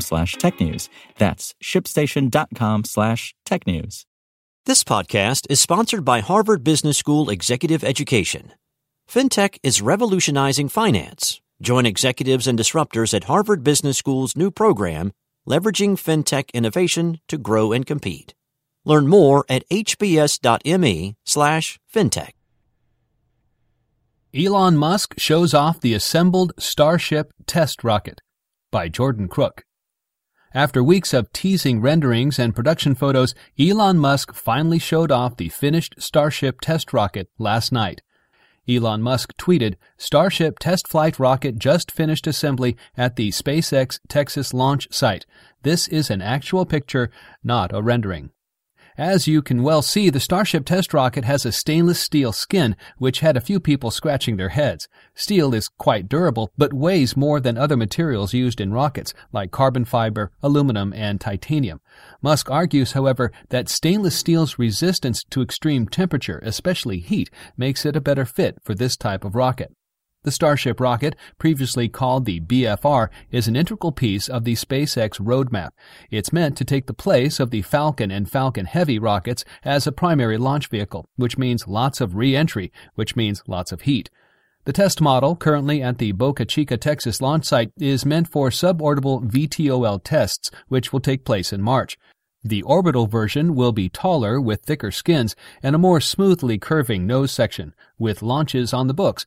slash technews. That's shipstation.com slash technews. This podcast is sponsored by Harvard Business School Executive Education. FinTech is revolutionizing finance. Join executives and disruptors at Harvard Business School's new program, Leveraging FinTech Innovation to Grow and Compete. Learn more at hbs.me slash fintech. Elon Musk shows off the assembled Starship test rocket by Jordan Crook. After weeks of teasing renderings and production photos, Elon Musk finally showed off the finished Starship test rocket last night. Elon Musk tweeted, Starship test flight rocket just finished assembly at the SpaceX Texas launch site. This is an actual picture, not a rendering. As you can well see, the Starship test rocket has a stainless steel skin, which had a few people scratching their heads. Steel is quite durable, but weighs more than other materials used in rockets, like carbon fiber, aluminum, and titanium. Musk argues, however, that stainless steel's resistance to extreme temperature, especially heat, makes it a better fit for this type of rocket. The Starship rocket, previously called the BFR, is an integral piece of the SpaceX roadmap. It's meant to take the place of the Falcon and Falcon Heavy rockets as a primary launch vehicle, which means lots of re-entry, which means lots of heat. The test model, currently at the Boca Chica, Texas launch site, is meant for suborbital VTOL tests, which will take place in March. The orbital version will be taller with thicker skins and a more smoothly curving nose section, with launches on the books